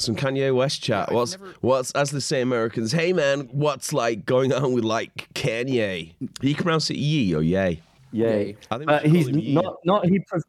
some Kanye West chat. what's what's as they say Americans? Hey man, what's like going on with like Kanye? You can pronounce it Ye or Yay. Yay. I think Uh, he's call him Ye. not not he pref-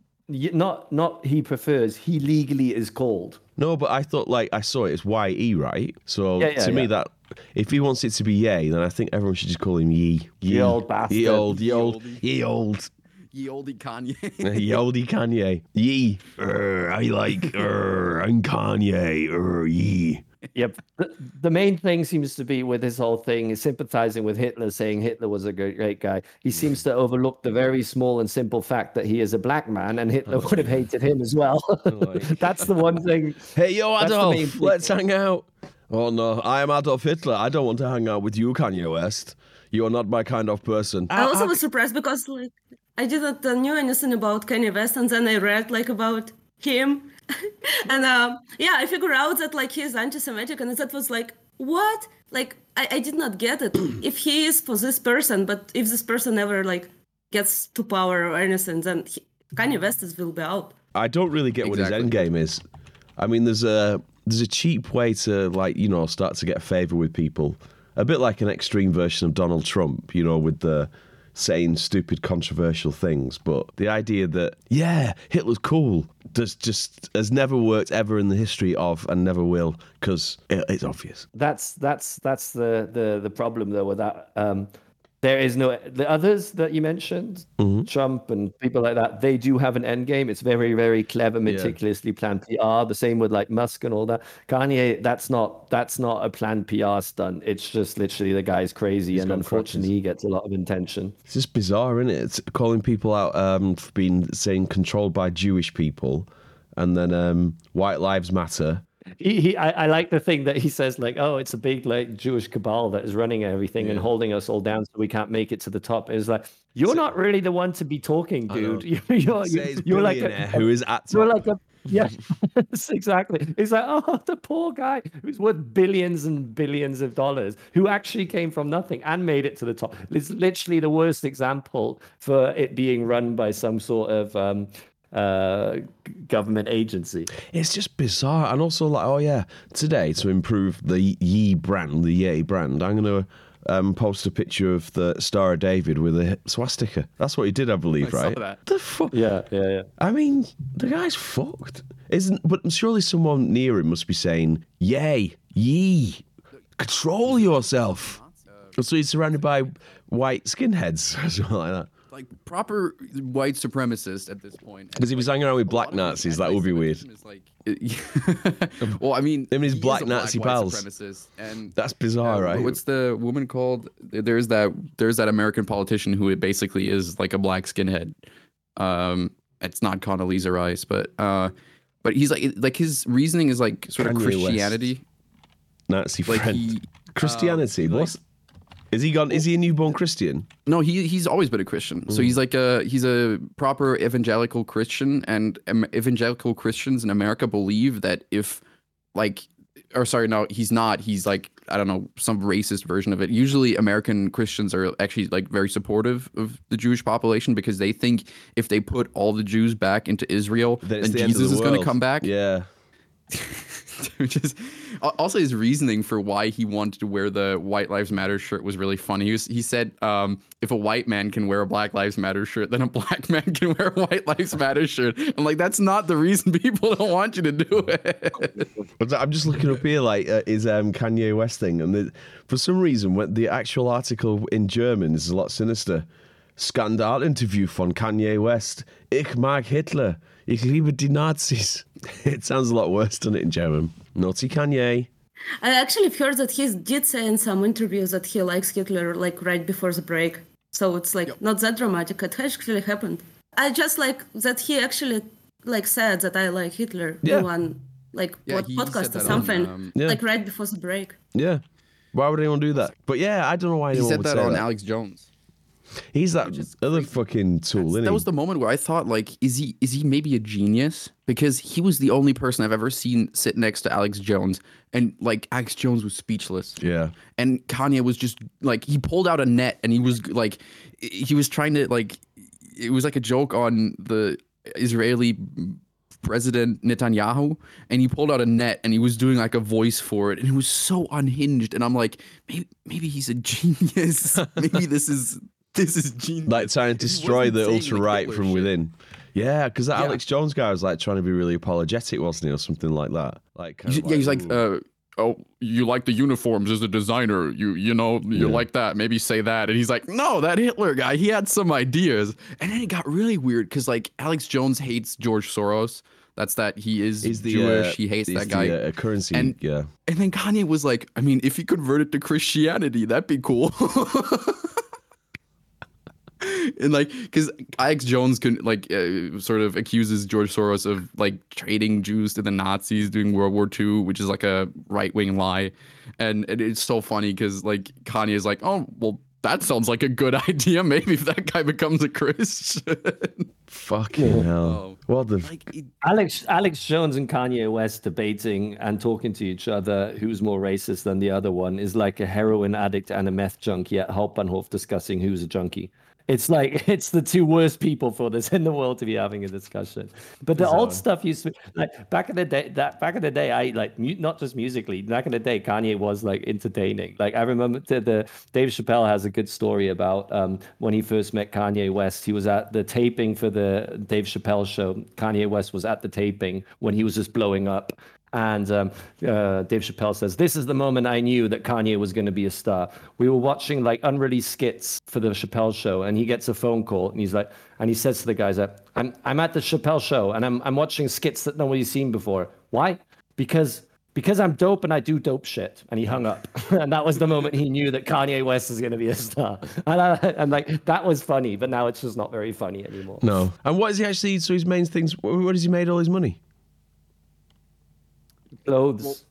not not he prefers. He legally is called. No, but I thought like I saw it as Y E, right? So Yeah, yeah, to me that if he wants it to be Yay, then I think everyone should just call him Ye. Ye old bastard. Ye old, ye old, oldie. ye old, Ye olde Kanye. ye oldie Kanye. Ye. Err, I like. Err, I'm Kanye. Err, ye. Yep. The, the main thing seems to be with this whole thing is sympathizing with Hitler, saying Hitler was a great, great guy. He seems to overlook the very small and simple fact that he is a black man, and Hitler would have hated him as well. That's the one thing. Hey, yo, That's the main Adolf, let's hang out. Oh no, I am Adolf Hitler. I don't want to hang out with you, Kanye West. You are not my kind of person. I also was surprised because like I didn't uh, knew anything about Kanye West, and then I read like about him, and um, yeah, I figured out that like he's anti-Semitic, and that was like what? Like I, I did not get it. if he is for this person, but if this person ever like gets to power or anything, then he, Kanye West is will be out. I don't really get what his end game is. I mean, there's a there's a cheap way to like you know start to get favor with people, a bit like an extreme version of Donald Trump, you know, with the saying stupid controversial things. But the idea that yeah, Hitler's cool does just has never worked ever in the history of and never will because it, it's obvious. That's that's that's the the the problem though with that. Um, there is no the others that you mentioned, Trump and people like that. They do have an end game. It's very very clever, meticulously planned PR. The same with like Musk and all that. Kanye, that's not that's not a planned PR stunt. It's just literally the guy's crazy, and got unfortunately, he gets a lot of attention. It's just bizarre, isn't it? It's calling people out um, for being saying controlled by Jewish people, and then um, white lives matter. He, he I, I like the thing that he says like oh it's a big like Jewish cabal that is running everything and holding us all down so we can't make it to the top. It's like you're not really the one to be talking, dude. You're you're, you're like a, who is at you're like a yeah yes, exactly. It's like oh the poor guy who's worth billions and billions of dollars who actually came from nothing and made it to the top. It's literally the worst example for it being run by some sort of um, uh, government agency. It's just bizarre, and also like, oh yeah, today to improve the Ye brand, the Ye brand, I'm gonna um, post a picture of the Star of David with a swastika. That's what he did, I believe, I saw right? that. The fuck? Yeah, yeah, yeah. I mean, the guy's fucked, isn't? But surely someone near him must be saying, "Yay, ye, control yourself." So he's surrounded by white skinheads or something like that. Like proper white supremacist at this point. Because if he's hanging around with black Nazis, that would be weird. Like, well, I mean, Him and his black Nazi white pals. supremacist, and That's bizarre, uh, right? What's the woman called? There's that. There's that American politician who basically is like a black skinhead. Um, it's not Condoleezza Rice, but uh, but he's like like his reasoning is like sort of Kanye West. Christianity. Nazi Like friend. he, Christianity. um, like- What's is he gone? Is he a newborn Christian? No, he he's always been a Christian. So mm. he's like a he's a proper evangelical Christian, and evangelical Christians in America believe that if like or sorry, no, he's not. He's like I don't know some racist version of it. Usually, American Christians are actually like very supportive of the Jewish population because they think if they put all the Jews back into Israel, That then the Jesus the is going to come back. Yeah. Which is also his reasoning for why he wanted to wear the White Lives Matter shirt was really funny. He, was, he said, um, if a white man can wear a Black Lives Matter shirt, then a black man can wear a White Lives Matter shirt. I'm like, that's not the reason people don't want you to do it. I'm just looking up here, like, uh, is um, Kanye West thing, and the, for some reason, when the actual article in German is a lot sinister. Skandal-Interview von Kanye West. Ich mag Hitler. Ich liebe die Nazis. It sounds a lot worse, doesn't it, in German? Naughty Kanye. I actually heard that he did say in some interviews that he likes Hitler like right before the break. So it's like not that dramatic. It actually happened. I just like that he actually like said that I like Hitler Yeah. in one like Yeah, what podcast or that on, something. um, Yeah. Like right before the break. Yeah. Why would anyone do that? But yeah, I don't know why he anyone said would that say on that. Alex Jones. He's that other fucking tool, that he? was the moment where I thought, like, is he is he maybe a genius? Because he was the only person I've ever seen sit next to Alex Jones, and like Alex Jones was speechless. yeah. and Kanye was just like he pulled out a net and he was like he was trying to like it was like a joke on the Israeli President Netanyahu, and he pulled out a net and he was doing like a voice for it, and it was so unhinged. And I'm like, maybe maybe he's a genius. maybe this is this is genius. Like trying to destroy the ultra right from shit. within. Yeah, because that Yeah. Alex Jones guy was like trying to be really apologetic, wasn't he, or something like that? Like, kind He's- of yeah, he's like, uh, oh, you like the uniforms as a designer. You you know you Yeah. like that. Maybe say that. And he's like, no, that Hitler guy. He had some ideas. And then it got really weird because like Alex Jones hates George Soros. That's that he is he's the Jewish. uh, he hates he's that guy. The, uh, currency, And- yeah. And then Kanye was like, I mean, if he converted to Christianity, that'd be cool. and like, because Alex Jones can like uh, sort of accuses George Soros of like trading Jews to the Nazis during World War II, which is like a right wing lie. And, and it's so funny because like Kanye is like, oh well, that sounds like a good idea. Maybe if that guy becomes a Christian. Fucking hell. Oh. What the? like, it, Alex Alex Jones and Kanye West debating and talking to each other who's more racist than the other one is like a heroin addict and a meth junkie at Hauptbahnhof discussing who's a junkie. It's like it's the two worst people for this in the world to be having a discussion. But the old stuff used to like back in the day. That back in the day, I like not just musically. Back in the day, Kanye was like entertaining. Like I remember the, the Dave Chappelle has a good story about um, when he first met Kanye West. He was at the taping for the Dave Chappelle show. Kanye West was at the taping when he was just blowing up. And um, uh, Dave Chappelle says, This is the moment I knew that Kanye was going to be a star. We were watching like unreleased skits for the Chappelle show, and he gets a phone call, and he's like, and he says to the guys, I'm, I'm at the Chappelle show, and I'm, I'm watching skits that nobody's seen before. Why? Because because I'm dope and I do dope shit. And he hung up. and that was the moment he knew that Kanye West is going to be a star. And, I, like, that was funny, but now it's just not very funny anymore. No. And what is he actually? So his main things. wh- Where does he made all his money? Clothes.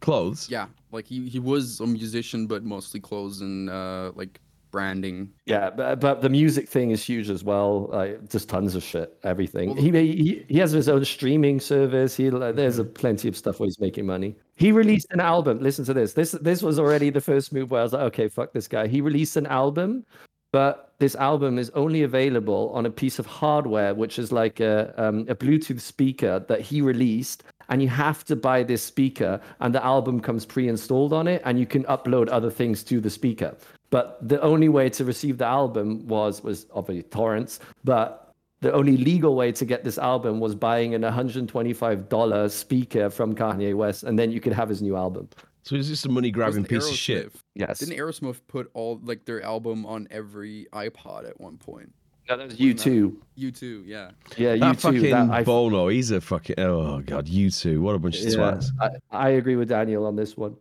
Clothes. yeah, like he, he was a musician, but mostly clothes and uh, like branding. Yeah, but, but the music thing is huge as well. Like just tons of shit, everything. He he he has his own streaming service. He like, there's a plenty of stuff where he's making money. He released an album. Listen to this. This this was already the first move where I was like, okay, fuck this guy. He released an album, but this album is only available on a piece of hardware, which is like a um, a Bluetooth speaker that he released. And you have to buy this speaker, and the album comes pre-installed on it, and you can upload other things to the speaker. But the only way to receive the album was was obviously torrents. But the only legal way to get this album was buying an $125 speaker from Kanye West, and then you could have his new album. So he's just a money grabbing Wasn't piece of shit. Yes. Didn't Aerosmith put all like their album on every iPod at one point? No, that was U2. You too, yeah. Yeah, you That too. fucking That, I, Bono, he's a fucking oh god, U2, what a bunch of yeah, twats. I, I agree with Daniel on this one.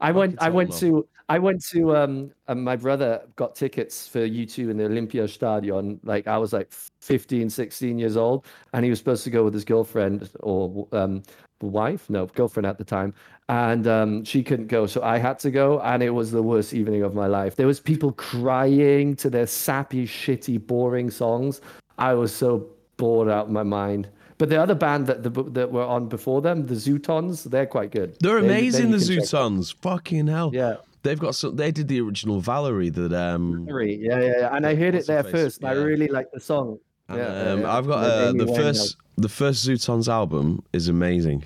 I went. I went to. I went to. Um, um, my brother got tickets for U2 in the Olympia Stadion. Like I was like 15, 16 years old, and he was supposed to go with his girlfriend or um, wife, no girlfriend at the time, and um, she couldn't go, so I had to go, and it was the worst evening of my life. There was people crying to their sappy, shitty, boring songs. I was so bored out of my mind. But the other band that the, that were on before them, the Zutons, they're quite good. They're They- amazing, then the you can check them. Zutons. Fucking hell. Yeah. They've got some they did the original Valerie that um Three. Yeah, yeah, yeah. And I heard it there first. And I really like the song. and, Yeah, yeah, um, yeah. I've got uh, the first the first Zutons album is amazing.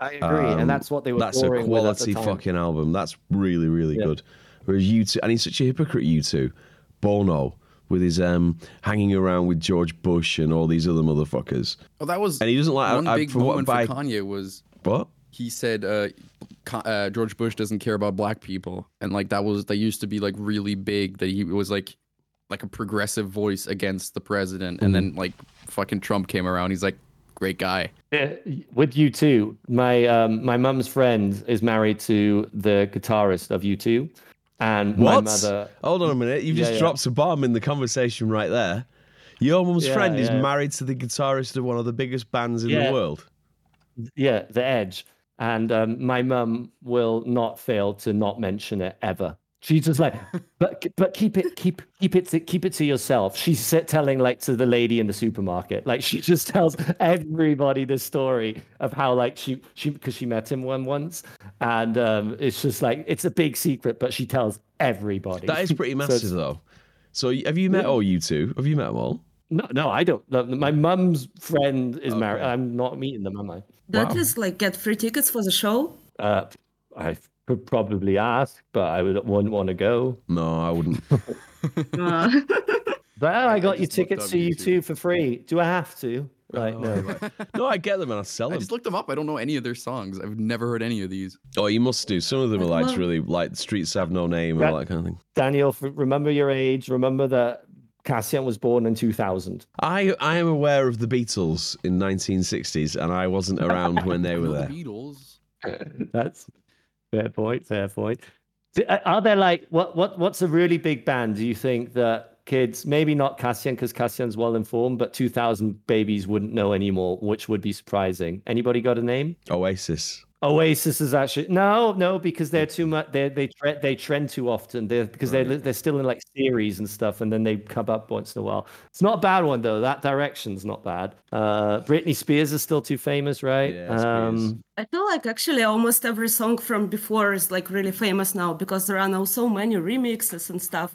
I agree, Um, and that's what they were. That's a quality fucking album. That's really, really Yeah. good. Whereas U2, and he's such a hypocrite. U2, Bono, with his um hanging around with George Bush and all these other motherfuckers. Oh, that was And he doesn't like- one I- big for what moment by- for Kanye was What? he said uh, uh, George Bush doesn't care about black people, and like that was that used to be like really big. That he was like like a progressive voice against the president, and then like fucking Trump came around. He's like, great guy. Yeah, with you too. My um, my mum's friend is married to the guitarist of U2, and my What? mother. Hold on a minute. You've Yeah, just yeah. dropped a bomb in the conversation right there. Your mum's Yeah, friend is married to the guitarist of one of the biggest bands in the world. Yeah, the Edge, and um, my mum will not fail to not mention it ever. She's just like, but but keep it keep keep it to, keep it to yourself. She's telling like to the lady in the supermarket, like she just tells everybody the story of how like she she because she met him one once, and um, it's just like it's a big secret, but she tells everybody. That is pretty massive, it's- though. So have you met all U2? Have you met them all? No, no, I don't. No, My mum's friend is married. I'm not meeting them, am I? That Wow. is like get free tickets for the show. Uh, I could probably ask, but I would wouldn't want to go. No, I wouldn't. Uh, But oh, I I got you just looked tickets up to you YouTube. two for free. Do I have to? Like, Oh, no. right. no, I get them and I sell I them. just looked them up. I don't know any of their songs. I've never heard any of these. Oh, you must do. Some of them are like Well- really like streets have no name and That- all that kind of thing. Daniel, f- remember your age. Remember that Cassian was born in 2000. I I am aware of the Beatles in 1960s, and I wasn't around when they were know there. The Beatles. That's fair point. Fair point. Uh, Are there like what what what's a really big band? Do you think that kids, maybe not Cassian because Cassian's well informed, but 2000 babies wouldn't know anymore, which would be surprising. Anybody got a name? Oasis. Oasis is actually no, no, because they're too much. They they tre- they trend too often. They're because they're they're still in like series and stuff, and then they come up once in a while. It's not a bad one though. That direction's not bad. Uh, Britney Spears is still too famous, right? Yeah, um, I feel like actually almost every song from before is like really famous now because there are now so many remixes and stuff.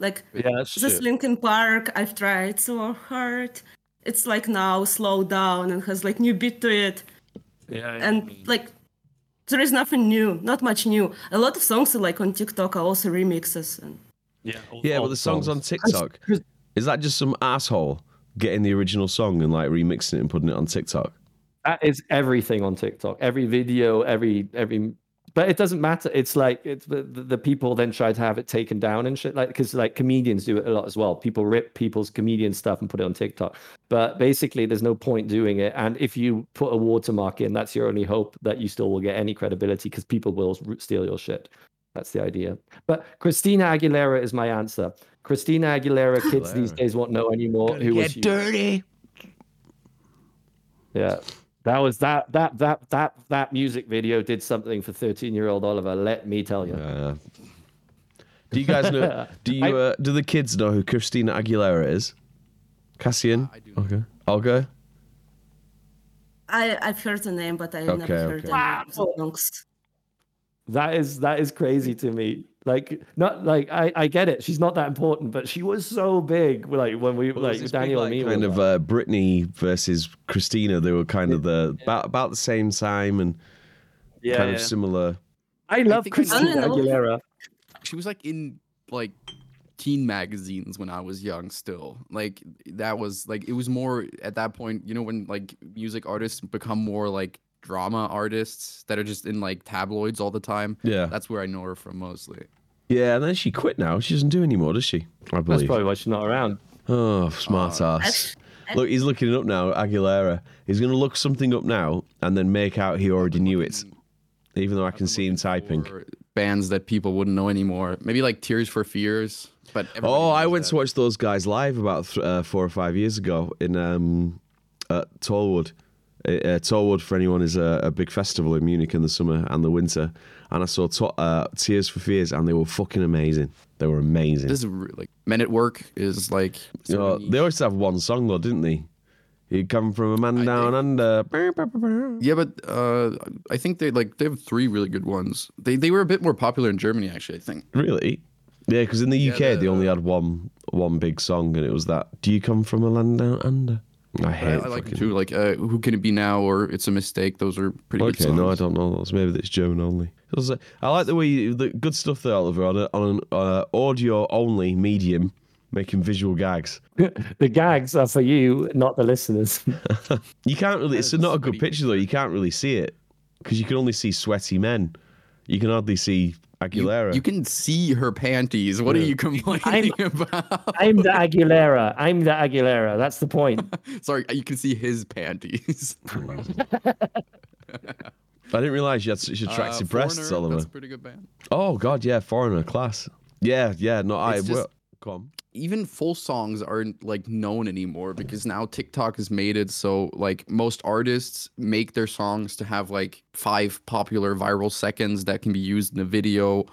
Like yeah, that's this true. Linkin Park, I've tried so hard. It's like now slow down and has like new beat to it. Yeah, And like there is nothing new, not much new. A lot of songs like on TikTok are also remixes and yeah, Yeah, but the songs on TikTok. Is that just some asshole getting the original song and like remixing it and putting it on TikTok? That is everything on TikTok. Every video, every every. But it doesn't matter. It's like it's the, the people then try to have it taken down and shit. Like because like comedians do it a lot as well. People rip people's comedian stuff and put it on TikTok. But basically, there's no point doing it. And if you put a watermark in, that's your only hope that you still will get any credibility because people will steal your shit. That's the idea. But Christina Aguilera is my answer. Christina Aguilera, kids these days won't know anymore who was she. dirty. Yeah. That was that that that that that music video did something for 13 year old Oliver. Let me tell you. Uh, do you guys know? Do you? I- Uh, do the kids know who Christina Aguilera is? Cassian. I do know. Okay. Olga. I, I've heard the name, but I Okay, never heard okay. any of the songs. That is that is crazy to me. Like not like I I get it. She's not that important, but she was so big. Like when we Well, like this big, Daniel and me kind of like- uh, Britney versus Christina. They were kind of the about about the same time and yeah, kind yeah. of similar. I love think it's- Christina I. Aguilera. She was like in like teen magazines when I was young still. Like that was like it was more at that point, you know, when like music artists become more like drama artists that are just in like tabloids all the time. Yeah. That's where I know her from mostly. Yeah, and then she quit now. She doesn't do anymore, does she? I believe. That's probably why she's not around. Oh, smart Uh, ass. Look, he's looking it up now. Aguilera. He's going to look something up now and then make out he already knew it, even though I can see him typing. Bands that people wouldn't know anymore. Maybe like Tears for Fears. But Oh, I went that. to watch those guys live about th- uh, four or five years ago in um, at Tollwood. Uh, uh, Tollwood, for anyone, is a, a big festival in Munich in the summer and the winter. And I saw to- uh, Tears for Fears, and they were fucking amazing. They were amazing. This is re- like Men at Work is like You know, they always have one song though, didn't they? You come from a man down under. Yeah, but uh, I think they like they have three really good ones. They they were a bit more popular in Germany actually. I think. Really? Yeah, because in the UK Yeah, they only had one one big song, and it was that. Do you come from a land down under? I I, hate. I like fucking- too. Like uh, Who Can It Be Now or It's a Mistake. Those are pretty good Okay, songs. no, I don't know those. Maybe that's Joan only. It was, I like the way you, the good stuff there, Oliver, on, a, on an uh, audio only medium, making visual gags. the gags are for you, not the listeners. You can't really. It's not a good picture though. You can't really see it because you can only see sweaty men. You can hardly see You, Aguilera. you can see her panties. What are you complaining about? I'm the Aguilera. I'm the Aguilera. That's the point. Sorry, you can see his panties. I didn't realize you had such attractive Uh, breasts, Foreigner, Oliver. That's a pretty good band. Oh God, yeah, foreigner class. Yeah, yeah. No, I. It's just- well, come. Even full songs aren't like known anymore because now TikTok has made it so like most artists make their songs to have like five popular viral seconds that can be used in a video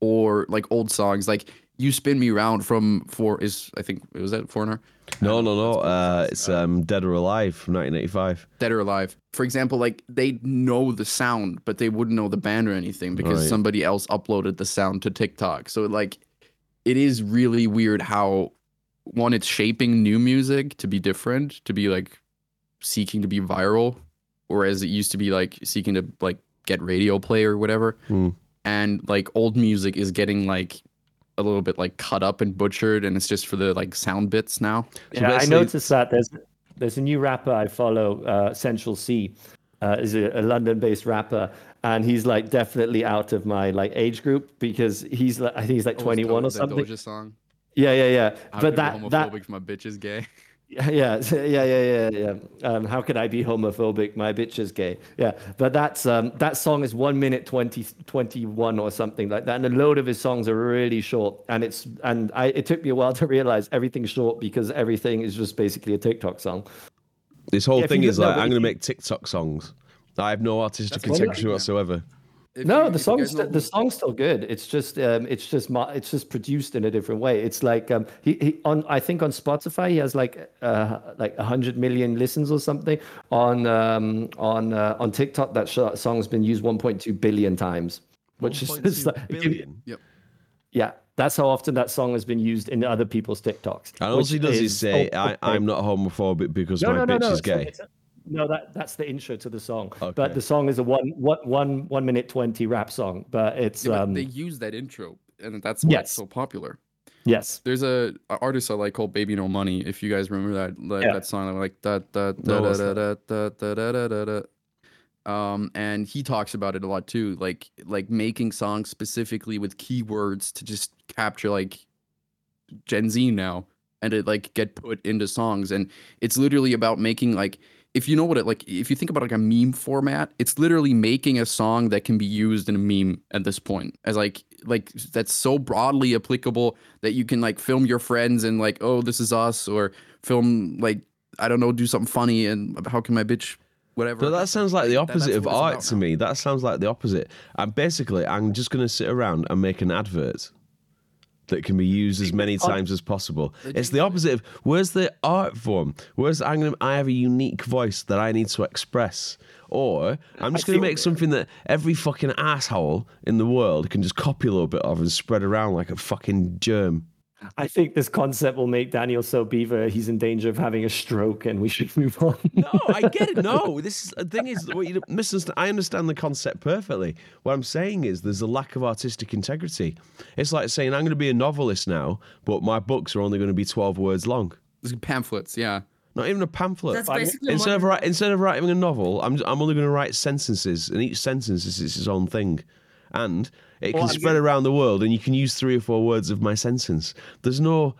or like old songs like you spin me round from for is I think was that foreigner No, no, no. Uh, it's um, Dead or Alive from 1985. dead or alive for example like they know the sound but they wouldn't know the band or anything because Right. somebody else uploaded the sound to TikTok so like it is really weird how one, it's shaping new music to be different, to be like seeking to be viral, whereas it used to be like seeking to like get radio play or whatever. Mm. And like old music is getting like a little bit like cut up and butchered, and it's just for the like sound bits now. So yeah, I basically- noticed that there's there's a new rapper I follow, uh, Central Cee, uh, is a, London-based rapper, and he's like definitely out of my like age group because he's like I think he's like Oh, 21 or something. Doja song. Yeah, yeah, yeah. How but that be that homophobic my bitch is gay. yeah, yeah, yeah, yeah, yeah. Um, how could I be homophobic? My bitch is gay. Yeah, but that's um, that song is one minute 20, 21 or something like that, and a load of his songs are really short. And it's and I it took me a while to realize everything's short because everything is just basically a TikTok song. This whole Yeah, thing is like, but I'm going to make TikTok songs. I have no artistic That's integrity whatsoever. If no, you- the if song's st- the song's still good. It's just um, it's just mo- it's just produced in a different way. It's like um, he, he on I think on Spotify he has like uh, like hundred million listens or something. On um, on uh, on TikTok that sh- song's been used 1.2 billion times, which is 1.2 it's like, billion. yeah. That's how often that song has been used in other people's TikToks. And all which he does is, is say, I, I'm not homophobic because no, my no, no, bitch no. is it's not- gay. it's- No, that that's the intro to the song. Okay. But the song is a one one one one minute twenty rap song. But it's Yeah, but um they use that intro, and that's why Yes. it's so popular. yes. There's a, a artist I like called Baby No Money. If you guys remember that that, Yeah. that song, like da da No, da what's da da da da da da da da. Um, and he talks about it a lot too, like like making songs specifically with keywords to just capture like Gen Z now, and it like get put into songs. And it's literally about making like if you know what it like if you think about like a meme format, it's literally making a song that can be used in a meme at this point as like like that's so broadly applicable that you can like film your friends and like oh this is us or film like I don't know do something funny and how can my bitch whatever. But that sounds like the opposite of art to now. me. That sounds like the opposite. And basically, I'm just going to sit around and make an advert that can be used as many times as possible. It's the opposite of where's the art form? Where's I'm gonna, I have a unique voice that I need to express, or I'm just going to make something that every fucking asshole in the world can just copy a little bit of and spread around like a fucking germ. I think this concept will make Daniel so beaver he's in danger of having a stroke, and we should move on. No, I get it. No, this is the thing is what you misunderstand. I understand the concept perfectly. What I'm saying is there's a lack of artistic integrity. It's like saying I'm going to be a novelist now, but my books are only going to be 12 words long. There's pamphlets, yeah. Not even a pamphlet. That's basically instead of modern- write, instead of writing a novel, I'm I'm only going to write sentences, and each sentence is its own thing, and it can Well, spread gonna- around the world, and you can use three or four words of my sentence. There's no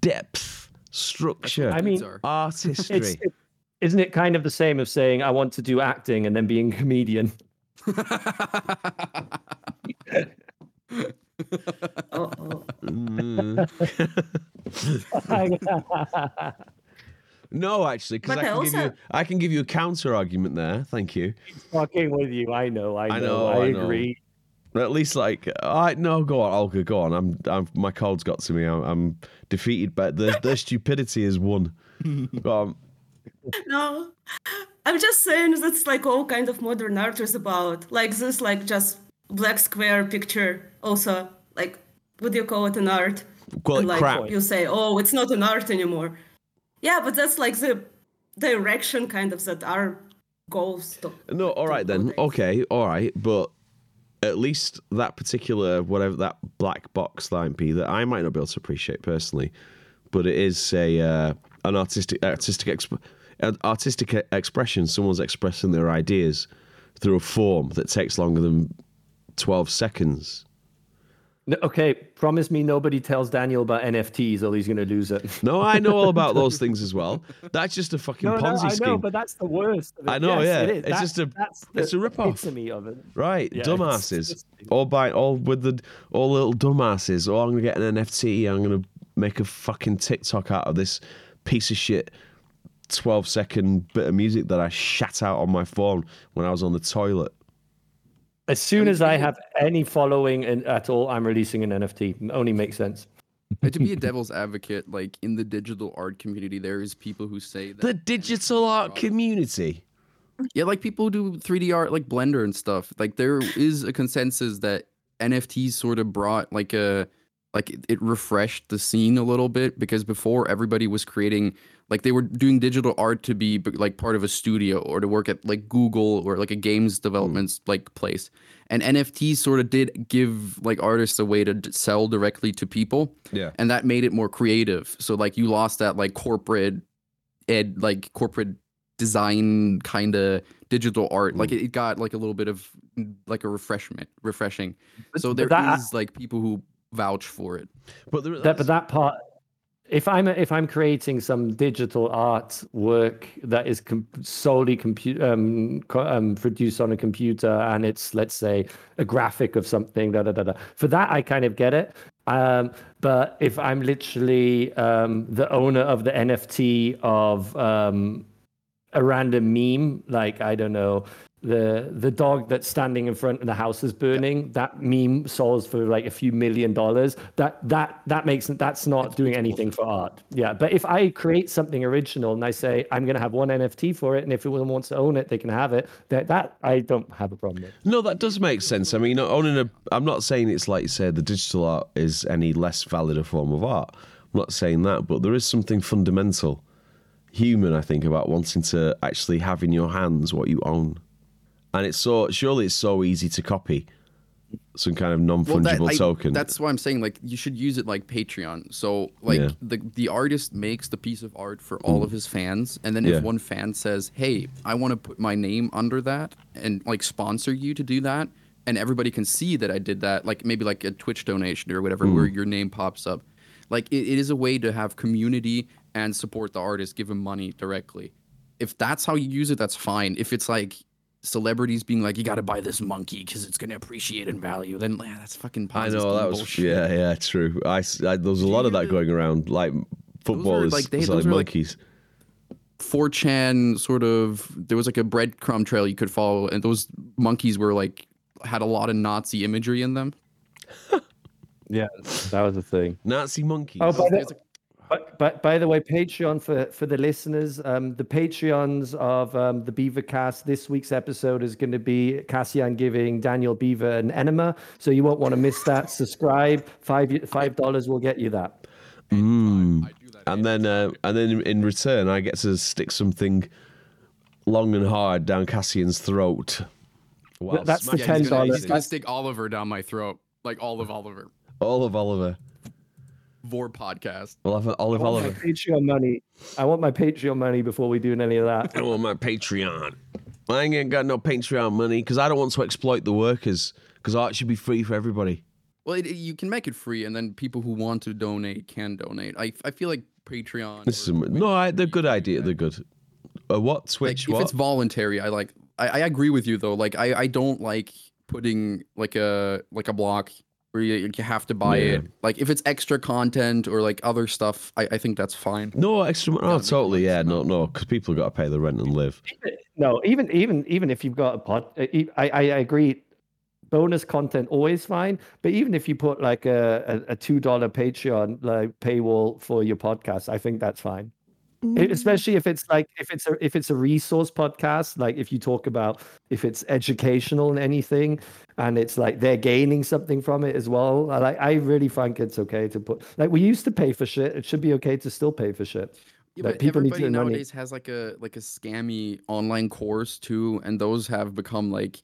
depth, structure, I mean, are. artistry. It's, it, isn't it kind of the same of saying I want to do acting and then being a comedian? Mm. No, actually, because I But I can give you also- I can give you a counter argument there. Thank you. Fucking with you, I know, I know, I I, I know. agree. At least, like, I no, go on, Olga, go on. I'm, I'm, my cold's got to me. I'm, I'm defeated, but the, the stupidity is won. On. No, I'm just saying that's like all kind of modern art is about. Like this, like just black square picture. Also, like, what do you call it an art? Call it like crap. you say, oh, it's not an art anymore. Yeah, but that's like the direction kind of that our goals. To, No, all right then. Okay, all right, but at least that particular whatever that black box line P that I might not be able to appreciate personally, but it is a uh, an artistic artistic exp- artistic expression. Someone's expressing their ideas through a form that takes longer than twelve seconds. No, okay, promise me nobody tells Daniel about NFTs or he's going to lose it. No, I know all about those things as well. That's just a fucking No, no, Ponzi I scheme. know, but that's the worst. of it. I know, Yes, yeah. it is. It's That- just a- that's it's a rip-off. epitome of it. Right, Yeah, it's dumbasses. All by all with the all little dumbasses. Oh, I'm gonna get an NFT. I'm gonna make a fucking TikTok out of this piece of shit. 12 second bit of music that I shat out on my phone when I was on the toilet. As soon as I have any following in, at all, I'm releasing an NFT. Only makes sense. And to be a devil's advocate, like in the digital art community, there is people who say that The digital art community. Yeah, like people who do 3D art like Blender and stuff. Like there is a consensus that NFTs sort of brought like a like it, it refreshed the scene a little bit because before everybody was creating like they were doing digital art to be like part of a studio or to work at like Google or like a games development like place. And NFTs sort of did give like artists a way to d- sell directly to people. Yeah. And that made it more creative. So like you lost that like corporate ed like corporate design kind of digital art. Like it, it got like a little bit of mm, like a refreshment, refreshing. So but there is like people who vouch for it. But there, that but that part if i'm if i'm creating some digital art work that is com- solely compu- um, co- um, produced on a computer and it's let's say a graphic of something da, da, da, da. for that i kind of get it um, but if i'm literally um, the owner of the nft of um, a random meme like i don't know the the dog that's standing in front of the house is burning that meme sells for like a few million dollars that that that makes that's not doing anything for art yeah but if i create something original and i say i'm going to have one nft for it and if anyone wants to own it they can have it that that i don't have a problem with No, that does make sense. I mean, owning a. I'm not saying it's like you said, the digital art is any less valid a form of art. I'm not saying that, but there is something fundamental, human, I think, about wanting to actually have in your hands what you own. And it's so surely it's so easy to copy some kind of non Well, that- fungible I- token. That's why I'm saying like you should use it like Patreon. So like Yeah. the the artist makes the piece of art for all hmm. of his fans, and then Yeah. if one fan says, "Hey, I want to put my name under that and like sponsor you to do that," and everybody can see that I did that, like maybe like a Twitch donation or whatever, hmm. where your name pops up. Like it, it is a way to have community and support the artist, give him money directly. If that's how you use it, that's fine. If it's like celebrities being like, "You got to buy this monkey because it's gonna appreciate in value," then yeah, that's fucking. I know that was bullshit. yeah, yeah, true. I, s- I- there was a lot of that going around, like footballers like, they- selling those are, like, monkeys. 4chan sort of there was like a breadcrumb trail you could follow and those monkeys were like had a lot of Nazi imagery in them. yeah that was the thing Nazi monkeys. oh by the, but, but by the way, Patreon for for the listeners, um, the Patreons of um, the Beavercast. This week's episode is going to be Cassian giving Daniel Beaver an enema, so you won't want to miss that. Subscribe, five five dollars will get you that. Mm. and then uh, and then in return I get to stick something long and hard down Cassian's throat. while that's the smashing he's gonna, $10 he's gonna stick Oliver down my throat. Like all of Oliver. all of Oliver. Vor podcast. We'll have Olive I want my Oliver. Patreon money. I want my Patreon money before we do any of that. I want my Patreon. I ain't got no Patreon money because I don't want to exploit the workers. Because art should be free for everybody. Well, it, it- you can make it free, and then people who want to donate can donate. I, I feel like Patreon. This is a, no, I, they're good idea. They're good. Uh, what like, Twitch? if what? it's voluntary, I like. I, I agree with you though. Like I, I don't like putting like a like a block where you, you have to buy Yeah. it. Like if it's extra content or like other stuff, I, I think that's fine. no extra. Oh, Gotta totally. Yeah, no, no, because people got to pay the rent and live. No, even even even if you've got a pod, I e- I I agree. Bonus content always fine, but even if you put like a a, a two dollar Patreon like paywall for your podcast, I think that's fine. E- mm-hmm. Especially if it's like if it's a if it's a resource podcast, like if you talk about if it's educational and anything, and it's like they're gaining something from it as well. I like I really think it's okay to put like we used to pay for shit. It should be okay to still pay for shit. Yeah, Like, but people need to everybody earn money. nowadays has like a like a scammy online course too, and those have become like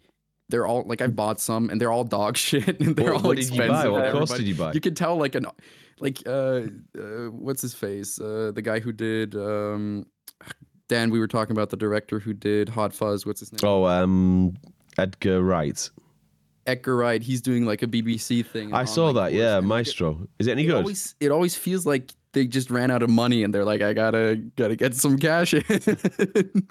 they're all like I've bought some and they're all dog shit and they're What- all what did you buy? expensive. What everybody. did you buy? You can tell like an like uh, uh what's his face uh the guy who did um Dan we were talking about the director who did Hot Fuzz what's his name Oh, um, Edgar Wright. Edgar Wright he's doing like a BBC thing I saw that. Yeah, and Maestro. Is it any it good? always it always feels like they just ran out of money and they're like I gotta gotta get some cash in.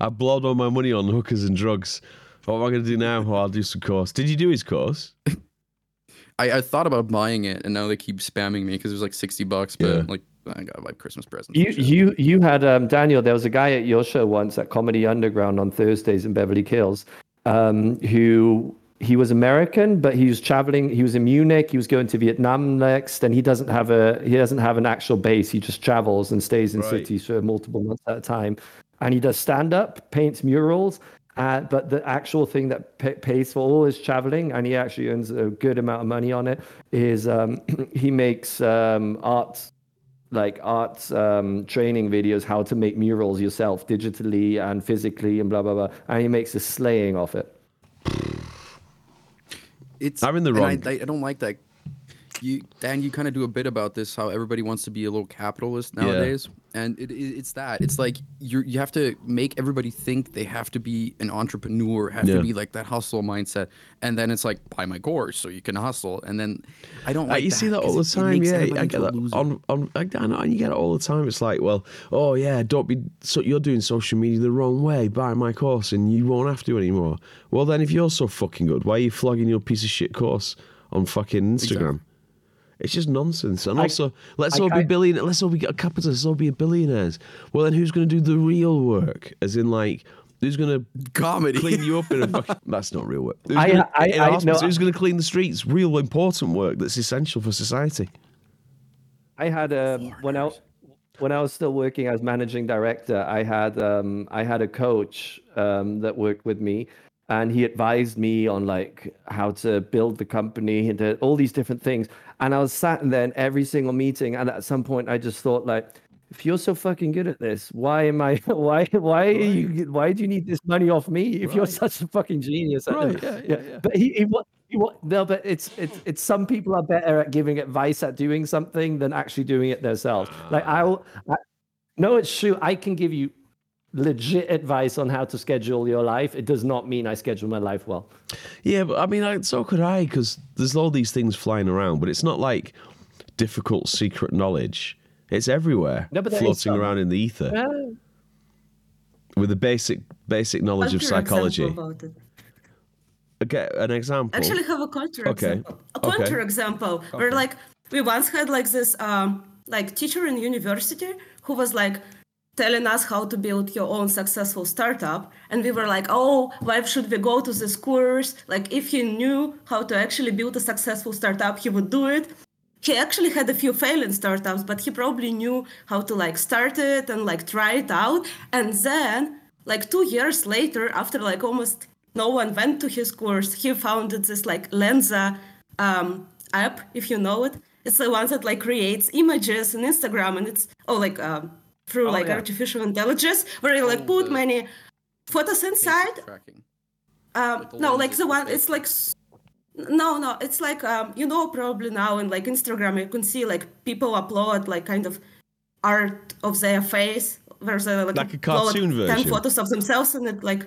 I blowed all my money on hookers and drugs. What am I going to do now? Oh, I'll do some course. Did you do his course? I, I thought about buying it, and now they keep spamming me because it was like sixty bucks. But Yeah. like, I got like Christmas presents. You and shit. you you had um, Daniel. There was a guy at your show once at Comedy Underground on Thursdays in Beverly Hills, um, who he was American, but he was traveling. He was in Munich. He was going to Vietnam next, and he doesn't have a he doesn't have an actual base. He just travels and stays in Right. cities for multiple months at a time. And he does stand up, paints murals, Uh, but the actual thing that p- pays for all his traveling, and he actually earns a good amount of money on it, is um, he makes um, art, like art um, training videos, how to make murals yourself digitally and physically, and blah blah blah. And he makes a slaying off it. It's I'm in the wrong. I, I, I don't like that. You Dan, you kind of do a bit about this. How everybody wants to be a little capitalist nowadays, and it, it, it's that. It's like you you have to make everybody think they have to be an entrepreneur, have Yeah. to be like that hustle mindset, and then it's like buy my course so you can hustle, and then I don't Uh, like you see that all the time, yeah. I get that on on. I, I know, you get it all the time. It's like, well, oh yeah, don't be. So you're doing social media the wrong way. Buy my course, and you won't have to anymore. Well, then, if you're so fucking good, why are you flogging your piece of shit course on fucking Instagram? It's just nonsense. And I- also, let's I- all be I- billion. Let's all be capitalists. Let's all be billionaires. Well, then, who's going to do the real work? As in, like, who's going to comedy. clean you up in a fucking. That's not real work. Who's I- gonna, I- in a I- hospital, no, who's going to clean the streets? Real important work that's essential for society. I had um, when I when I was still working as managing director, I had um, I had a coach um, that worked with me, and he advised me on like how to build the company and all these different things. And I was sat in there in every single meeting, and at some point, I just thought like. If you're so fucking good at this, why am I? Why? Why are you? Why do you need this money off me? If you're such a fucking genius, Right, it?" yeah, yeah, yeah. But he, he, he no, but it's it's it's some people are better at giving advice at doing something than actually doing it themselves. Like Ah. I'll, I, no, it's true. I can give you legit advice on how to schedule your life. It does not mean I schedule my life well. Yeah, but I mean, I, so could I, because there's all these things flying around, but it's not like difficult secret knowledge. It's everywhere, No, but floating around in the ether with the basic basic knowledge of What's your psychology. example about it? Okay, an example. Actually, have a counter Okay. example. A Okay. counter example where like we once had like this um like teacher in university who was like telling us how to build your own successful startup. And we were like oh why should we go to this course? Like if he knew how to actually build a successful startup he would do it. He actually had a few failing startups but he probably knew how to like start it and like try it out. And then like two years later after like almost no one went to his course he founded this like Lensa um, app if you know it. It's the one that like creates images on instagram and it's oh like um, through Oh, like yeah. artificial intelligence where you like Oh, put the- many photos inside Tracking. um, no, like the one. It's like no, no. It's like um, you know, probably now in like Instagram, you can see like people upload like kind of art of their face, where they like, Like a upload cartoon ten photos of themselves, and it like.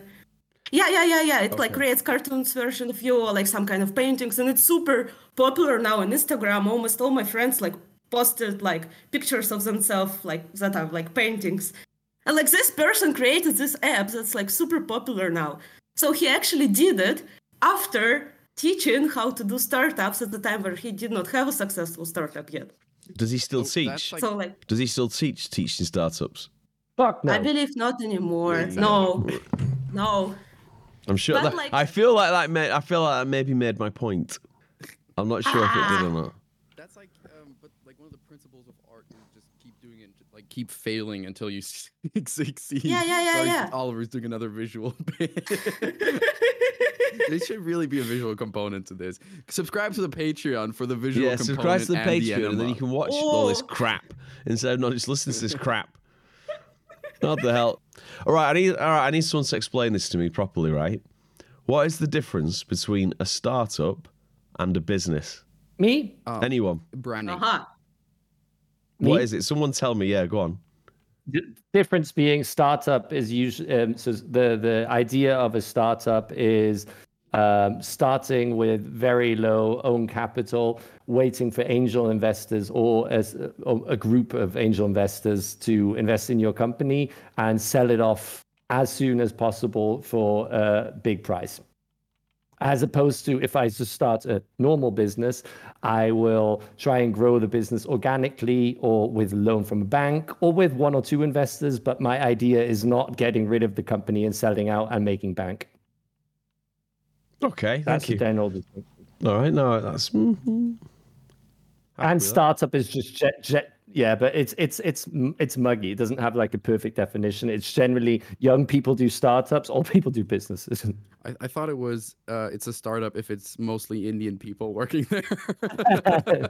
Yeah, yeah, yeah, yeah. It like creates cartoons version of you or like some kind of paintings, and it's super popular now on Instagram. Almost all my friends like posted like pictures of themselves like that are like paintings. And like this person created this app that's like super popular now. So he actually did it after teaching how to do startups at the time where he did not have a successful startup yet. Does he still So teach? like- So like Does he still teach teaching startups? Fuck no. I believe not anymore. No. No. I'm sure. But That, like- I feel like that. Made, I feel like that maybe made my point. I'm not sure if it did or not. That's like, um, but like one of the principles of art is just keep doing it, like keep failing until you succeed. Yeah, yeah, yeah, Sorry, yeah. Oliver's doing another visual. there should really be a visual component to this. Subscribe to the Patreon for the visual Yeah, component. subscribe to the and Patreon, and then you can watch all this Oh. crap instead of not just listening to this crap. What the hell? All right, I need. All right, I need someone to explain this to me properly. Right? What is the difference between a startup and a business? Me? Oh, Anyone? branding. Uh-huh. What Me? is it? Someone tell me. Yeah, go on. The difference being startup is usually um, so the the idea of a startup is um, starting with very low own capital, waiting for angel investors or as a, a group of angel investors to invest in your company and sell it off as soon as possible for a big price as opposed to if I just start a normal business, I will try and grow the business organically or with a loan from a bank or with one or two investors. But my idea is not getting rid of the company and selling out and making bank. Okay, That's thank you. general distinction. All right, no, that's. mhm. And startup is just ge- ge- yeah, but it's it's it's it's muggy. It doesn't have like a perfect definition. It's generally young people do startups, old people do businesses. I, I thought it was uh, it's a startup if it's mostly Indian people working there.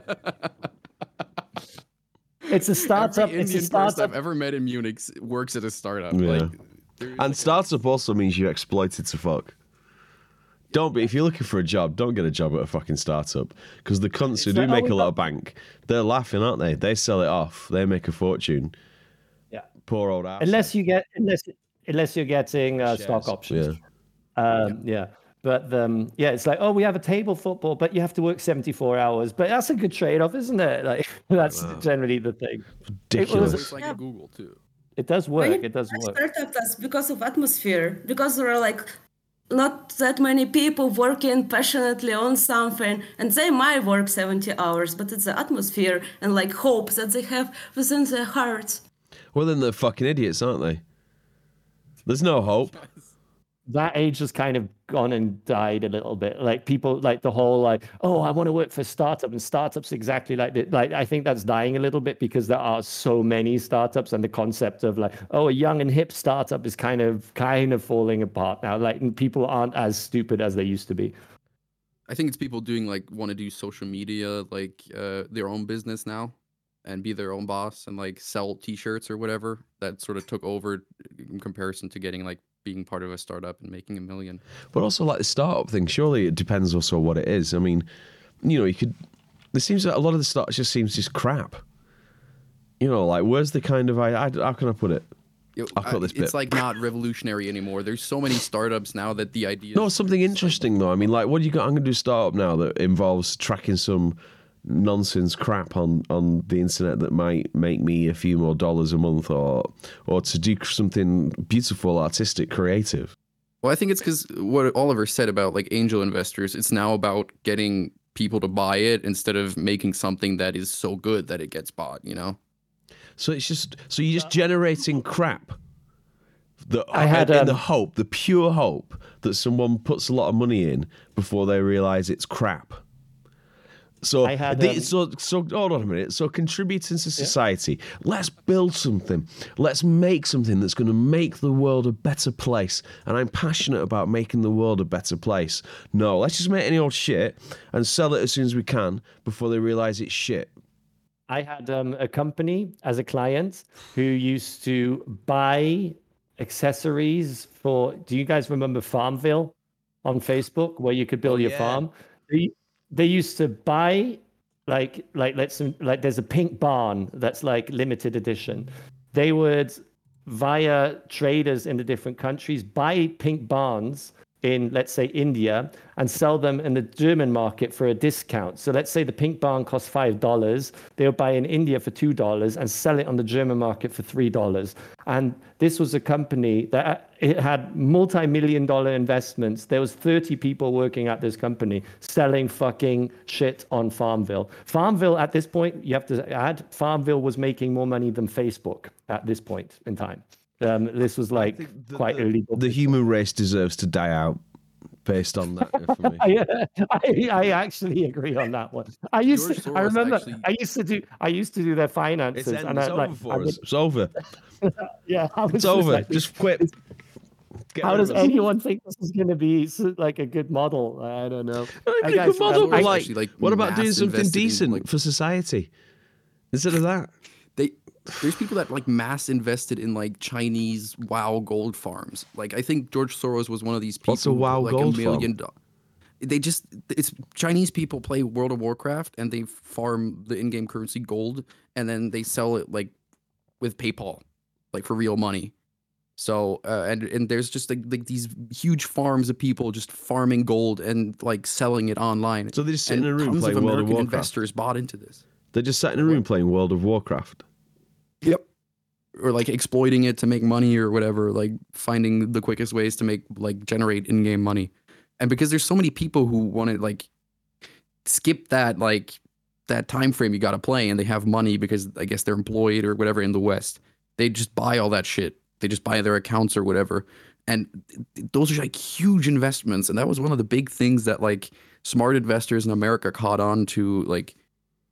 it's a startup. Every it's a Indian person startup. I've ever met in Munich works at a startup. Yeah. Like, there- And startup also means you're exploited to fuck. Don't be if you're looking for a job, don't get a job at a fucking startup because the cunts who do make oh, a lot of bank, they're laughing, aren't they? They sell it off, they make a fortune. Yeah. Poor old ass. Unless you get unless unless you're getting uh, stock Shares, options. Um, yeah. But um, yeah, it's like, oh, we have a table football, but you have to work 74 hours. But that's a good trade off, isn't it? Like that's generally the thing. ridiculous. it's like Yeah. a Google too. It does work. It does work. Startup does because of atmosphere, because there are like not that many people working passionately on something, and they might work 70 hours, but it's the atmosphere and like hope that they have within their hearts. Well, then they're fucking idiots, aren't they? There's no hope. that age has kind of gone and died a little bit. Like people, like the whole like, oh, I want to work for startup, and startups exactly like that. Like I think that's dying a little bit because there are so many startups, and the concept of like, oh, a young and hip startup is kind of kind of falling apart now. Like people aren't as stupid as they used to be. I think it's people doing like want to do social media, like uh, their own business now, and be their own boss and like sell T-shirts or whatever. That sort of took over in comparison to getting like being part of a startup and making a million. But also, like the startup thing, surely it depends also what it is. I mean, you know, you could. There seems that a lot of the startups just seems just crap. You know, like where's the kind of I, I how can I put it? I'll cut this it's like not revolutionary anymore. There's so many startups now that the idea. No, something interesting though. I mean, like, what do you got? I'm going to do a startup now that involves tracking some nonsense crap on on the internet that might make me a few more dollars a month, or or to do something beautiful, artistic, creative. Well, I think it's because what Oliver said about like angel investors. It's now about getting people to buy it instead of making something that is so good that it gets bought. You know. So it's just so you're just generating crap. The, I had, in the um, hope, the pure hope that someone puts a lot of money in before they realize it's crap. So, I had, the- um, so, so hold on a minute. So, contributing to society, let's build something. Let's make something that's going to make the world a better place. And I'm passionate about making the world a better place. No, let's just make any old shit and sell it as soon as we can before they realize it's shit. I had um, a company as a client who used to buy accessories for. Do you guys remember Farmville on Facebook, where you could build your yeah. farm? They, they used to buy like like let's like there's a pink barn that's like limited edition. They would via traders in the different countries buy pink barns in let's say India and sell them in the German market for a discount. So let's say the pink barn costs five dollars, they'll buy in India for two dollars and sell it on the German market for three dollars. And this was a company that uh, it had multi-million dollar investments. There was 30 people working at this company selling fucking shit on Farmville. Farmville at this point, you have to add, Farmville was making more money than Facebook at this point in time. Um, this was like quite the, early. The human race deserves to die out based on that. for me. I, I, I actually agree on that one. I used George to, I remember actually- I used to do I used to do their finances end, and it's I over like for I us. It's over. yeah I was It's just over. like, Just quit. Get how does of us. anyone think this is going to be like a good model? I don't know. Not I even a guys- good model, I- but like, Actually, like, what about doing something invested in, decent like- for society instead of that? They there's people that like mass invested in like Chinese wow gold farms. Like I think George Soros was one of these people. What's a WoW like gold a million do- They just it's Chinese people play World of Warcraft and they farm the in-game currency gold and then they sell it like with PayPal, like for real money. So uh, and and there's just like, like these huge farms of people just farming gold and like selling it online. So they just sit and in a room playing World of American Warcraft. investors bought into this. They're just sat in a room playing World of Warcraft. Yep. Or like exploiting it to make money or whatever, like finding the quickest ways to make like generate in-game money. And because there's so many people who want to like skip that like that time frame you got to play and they have money because I guess they're employed or whatever in the West. They just buy all that shit. They just buy their accounts or whatever. And those are like huge investments and that was one of the big things that like smart investors in America caught on to like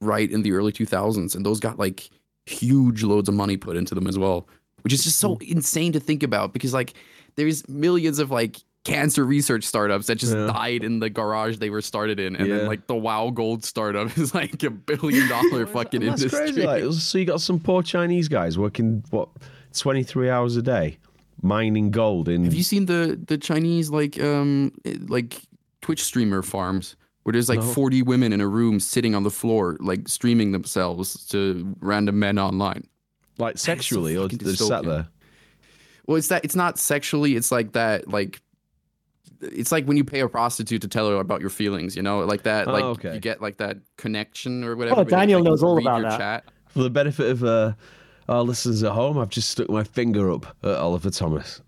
right in the early 2000s and those got like huge loads of money put into them as well, which is just so Hmm. insane to think about because like there's millions of like cancer research startups that just Yeah. died in the garage they were started in, and Yeah. then like the Wow Gold startup is like a billion dollar fucking That's industry. crazy. Like, so you got some poor Chinese guys working what twenty three hours a day mining gold in. Have you seen the the Chinese like um eh, like Twitch streamer farms where there's like No. 40 women in a room sitting on the floor like streaming themselves to random men online? like sexually, or fucking they're just sat there? Well, it's that it's not sexually, it's like that like it's like when you pay a prostitute to tell her about your feelings, you know, like that Oh, like okay. you get like that connection or whatever. Oh, Daniel like, knows all about your that. Chat. For the benefit of uh, our listeners at home, I've just stuck my finger up at Oliver Thomas.